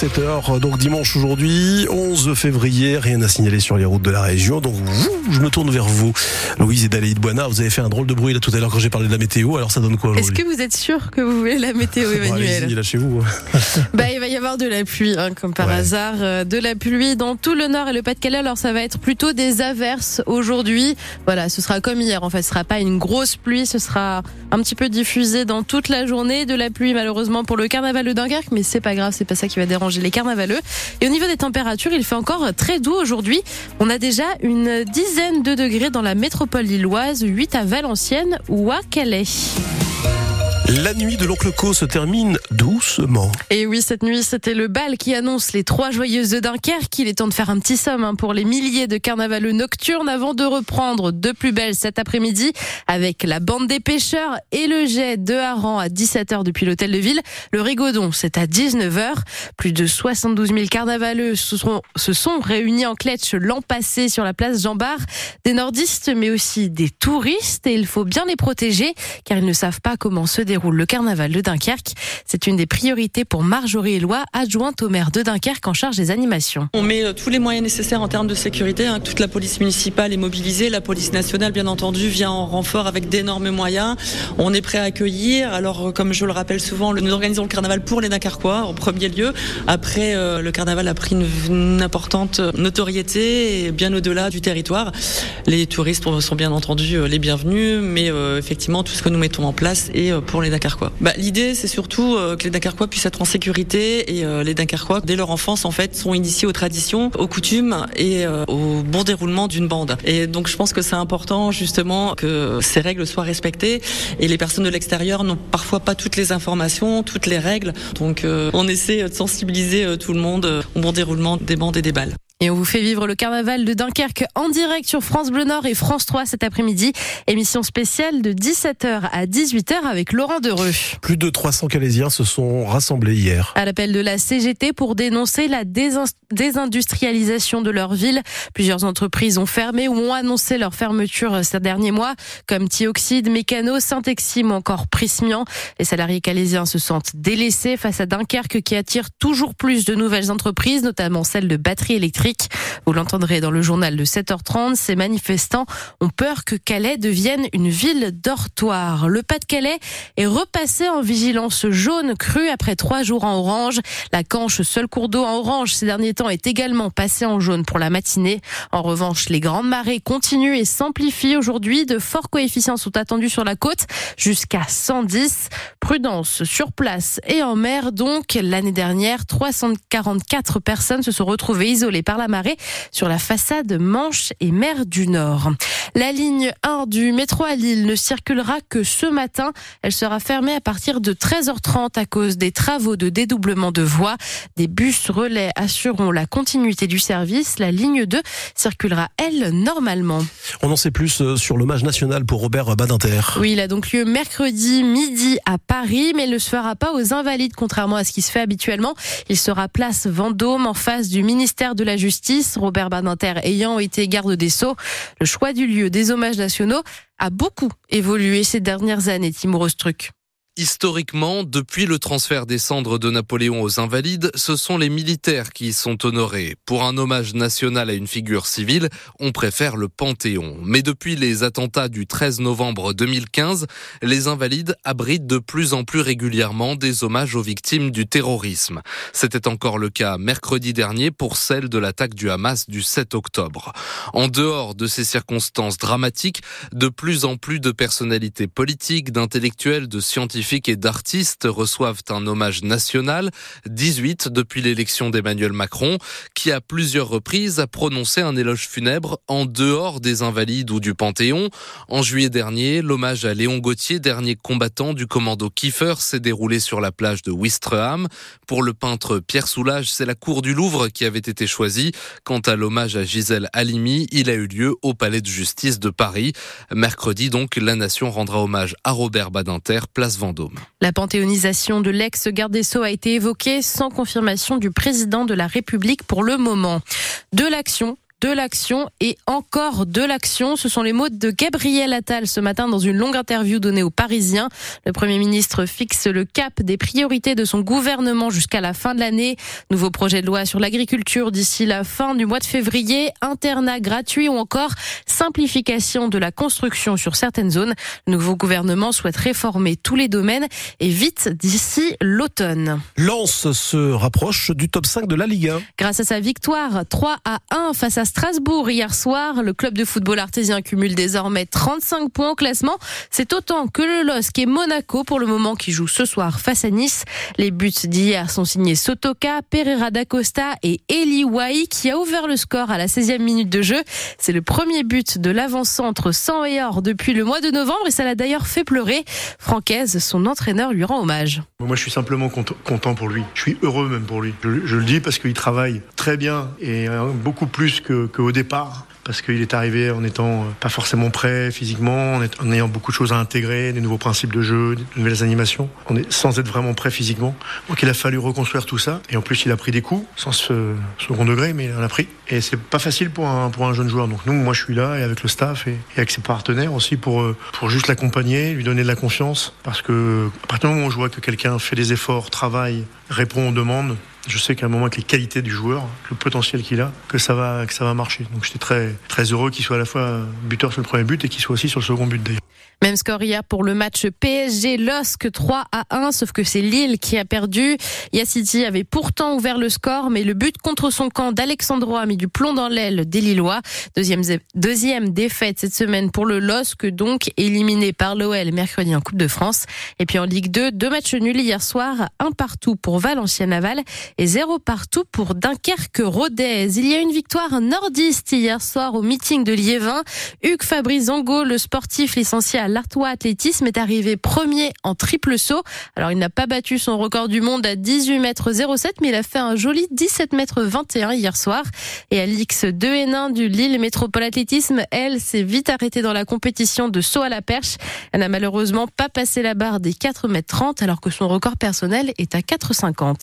7h, donc dimanche aujourd'hui, 11 février, rien à signaler sur les routes de la région. Donc je me tourne vers vous. Louise et Dalaïde Boina, vous avez fait un drôle de bruit là tout à l'heure quand j'ai parlé de la météo. Alors ça donne quoi Est-ce que vous êtes sûr que vous voulez la météo, Emmanuel bon, là chez vous. bah, il va y avoir de la pluie, hein, comme par hasard. Euh, de la pluie dans tout le nord et le Pas-de-Calais. Alors ça va être plutôt des averses aujourd'hui. Voilà, ce sera comme hier. En fait, ce sera pas une grosse pluie, ce sera un petit peu diffusé dans toute la journée. De la pluie malheureusement pour le carnaval de Dunkerque, mais c'est pas grave, c'est pas ça qui va déranger les carnavaleux. Et au niveau des températures, il fait encore très doux aujourd'hui. On a déjà une dizaine de degrés dans la métropole lilloise, 8 à Valenciennes ou à Calais. La nuit de l'oncle Co se termine doucement. Et oui, cette nuit, c'était le bal qui annonce les trois joyeuses de Dunkerque. Il est temps de faire un petit somme hein, pour les milliers de carnavaleux nocturnes avant de reprendre de plus belles cet après-midi avec la bande des pêcheurs et le jet de hareng à 17h depuis l'hôtel de ville. Le rigodon, c'est à 19h. Plus de 72 000 carnavaleux se sont, se sont réunis en cletch l'an passé sur la place Jean Bart. Des nordistes, mais aussi des touristes et il faut bien les protéger car ils ne savent pas comment se déroule le carnaval de Dunkerque. C'est une des priorités pour Marjorie Eloi, adjointe au maire de Dunkerque en charge des animations. On met euh, tous les moyens nécessaires en termes de sécurité. Hein. Toute la police municipale est mobilisée. La police nationale, bien entendu, vient en renfort avec d'énormes moyens. On est prêt à accueillir. Alors, euh, comme je le rappelle souvent, nous organisons le carnaval pour les Dunkerquois en premier lieu. Après, euh, le carnaval a pris une, importante notoriété et bien au-delà du territoire. Les touristes sont bien entendu les bienvenus, mais effectivement, tout ce que nous mettons en place est pour les Bah, L'idée, c'est surtout euh, que les Dunkerquois puissent être en sécurité et euh, les Dunkerquois, dès leur enfance, en fait, sont initiés aux traditions, aux coutumes et euh, au bon déroulement d'une bande. Et donc, je pense que c'est important, justement, que ces règles soient respectées et les personnes de l'extérieur n'ont parfois pas toutes les informations, toutes les règles. Donc, on essaie de sensibiliser tout le monde au bon déroulement des bandes et des balles. Et on vous fait vivre le carnaval de Dunkerque en direct sur France Bleu Nord et France 3 cet après-midi. Émission spéciale de 17h à 18h avec Laurent Dereux. Plus de 300 Calaisiens se sont rassemblés hier. À l'appel de la CGT pour dénoncer la désindustrialisation de leur ville. Plusieurs entreprises ont fermé ou ont annoncé leur fermeture ces derniers mois, comme Tioxide, Mécano, Saint-Exime ou encore Prismian. Les salariés calaisiens se sentent délaissés face à Dunkerque qui attire toujours plus de nouvelles entreprises, notamment celles de batteries électriques. Vous l'entendrez dans le journal de 7h30. Ces manifestants ont peur que Calais devienne une ville dortoir. Le Pas-de-Calais est repassé en vigilance jaune crue après trois jours en orange. La Canche, seul cours d'eau en orange ces derniers temps, est également passé en jaune pour la matinée. En revanche, les grandes marées continuent et s'amplifient aujourd'hui. De forts coefficients sont attendus sur la côte jusqu'à 110. Prudence sur place et en mer. Donc, l'année dernière, 344 personnes se sont retrouvées isolées par la marée sur la façade Manche et mer du Nord. La ligne 1 du métro à Lille ne circulera que ce matin. Elle sera fermée à partir de 13h30 à cause des travaux de dédoublement de voies. Des bus relais assureront la continuité du service. La ligne 2 circulera, elle, normalement. On en sait plus euh, sur l'hommage national pour Robert Badinter. Oui, il a donc lieu mercredi midi à Paris, mais il ne se fera pas aux Invalides, contrairement à ce qui se fait habituellement. Il sera place Vendôme en face du ministère de la Justice Robert Badinter ayant été garde des Sceaux. Le choix du lieu des hommages nationaux a beaucoup évolué ces dernières années, Timur Ostruc. Historiquement, depuis le transfert des cendres de Napoléon aux Invalides, ce sont les militaires qui y sont honorés. Pour un hommage national à une figure civile, on préfère le Panthéon. Mais depuis les attentats du 13 novembre 2015, les Invalides abritent de plus en plus régulièrement des hommages aux victimes du terrorisme. C'était encore le cas mercredi dernier pour celle de l'attaque du Hamas du 7 octobre. En dehors de ces circonstances dramatiques, de plus en plus de personnalités politiques, d'intellectuels, de scientifiques, et d'artistes reçoivent un hommage national, 18 depuis l'élection d'Emmanuel Macron, qui à plusieurs reprises a prononcé un éloge funèbre en dehors des Invalides ou du Panthéon. En juillet dernier, l'hommage à Léon Gauthier, dernier combattant du commando Kiefer, s'est déroulé sur la plage de Wistreham. Pour le peintre Pierre Soulages, c'est la cour du Louvre qui avait été choisie. Quant à l'hommage à Gisèle Halimi, il a eu lieu au Palais de justice de Paris. Mercredi donc, la nation rendra hommage à Robert Badinter, place Vendée. La panthéonisation de l'ex-garde des Sceaux a été évoquée sans confirmation du président de la République pour le moment. De l'action de l'action et encore de l'action. Ce sont les mots de Gabriel Attal ce matin dans une longue interview donnée aux Parisiens. Le Premier ministre fixe le cap des priorités de son gouvernement jusqu'à la fin de l'année. Nouveau projet de loi sur l'agriculture d'ici la fin du mois de février, internat gratuit ou encore simplification de la construction sur certaines zones. Le nouveau gouvernement souhaite réformer tous les domaines et vite d'ici l'automne. Lens se rapproche du top 5 de la Ligue 1. Grâce à sa victoire 3 à 1 face à Strasbourg hier soir, le club de football artésien cumule désormais 35 points au classement. C'est autant que le LOSC et Monaco pour le moment qui joue ce soir face à Nice. Les buts d'hier sont signés Sotoka, Pereira da Costa et Eli Wai qui a ouvert le score à la 16e minute de jeu. C'est le premier but de l'avant-centre sans et or depuis le mois de novembre et ça l'a d'ailleurs fait pleurer. Francaise, son entraîneur lui rend hommage. Moi, je suis simplement content pour lui. Je suis heureux même pour lui. Je, le dis parce qu'il travaille très bien et euh, beaucoup plus qu'au départ parce qu'il est arrivé en étant euh, pas forcément prêt physiquement, en, ayant beaucoup de choses à intégrer, des nouveaux principes de jeu, des nouvelles animations, on sans être vraiment prêt physiquement. Donc il a fallu reconstruire tout ça. Et en plus, il a pris des coups, sans ce second degré, mais il en a pris. Et c'est pas facile pour un, jeune joueur. Donc nous, moi, je suis là et avec le staff et, avec ses partenaires aussi pour, euh, pour juste l'accompagner, lui donner de la confiance. Parce que à partir du moment où je vois que quelqu'un fait des efforts, travaille, répond aux demandes, je sais qu'à un moment avec les qualités du joueur, le potentiel qu'il a, que ça va, que ça va marcher. Donc j'étais très, très heureux qu'il soit à la fois buteur sur le premier but et qu'il soit aussi sur le second but d'ailleurs. Même score hier pour le match PSG LOSC 3 à 1, sauf que c'est Lille qui a perdu. Yassiti avait pourtant ouvert le score, mais le but contre son camp d'Alexandro a mis du plomb dans l'aile des Lillois. Deuxième, deuxième défaite cette semaine pour le LOSC, donc éliminé par l'OL mercredi en Coupe de France. Et puis en Ligue 2, deux matchs nuls hier soir, un partout pour Valenciennes Naval et zéro partout pour Dunkerque-Rodez. Il y a une victoire nordiste hier soir au meeting de Liévin. Hugues Fabrizongo, le sportif licencié à l'Artois Athlétisme est arrivé premier en triple saut. Alors il n'a pas battu son record du monde à 18 mètres 07, mais il a fait un joli 17 mètres 21 hier soir. Et Alix 2 et 1 du Lille Métropole Athlétisme, elle s'est vite arrêtée dans la compétition de saut à la perche. Elle n'a malheureusement pas passé la barre des 4 mètres 30 alors que son record personnel est à 4,50.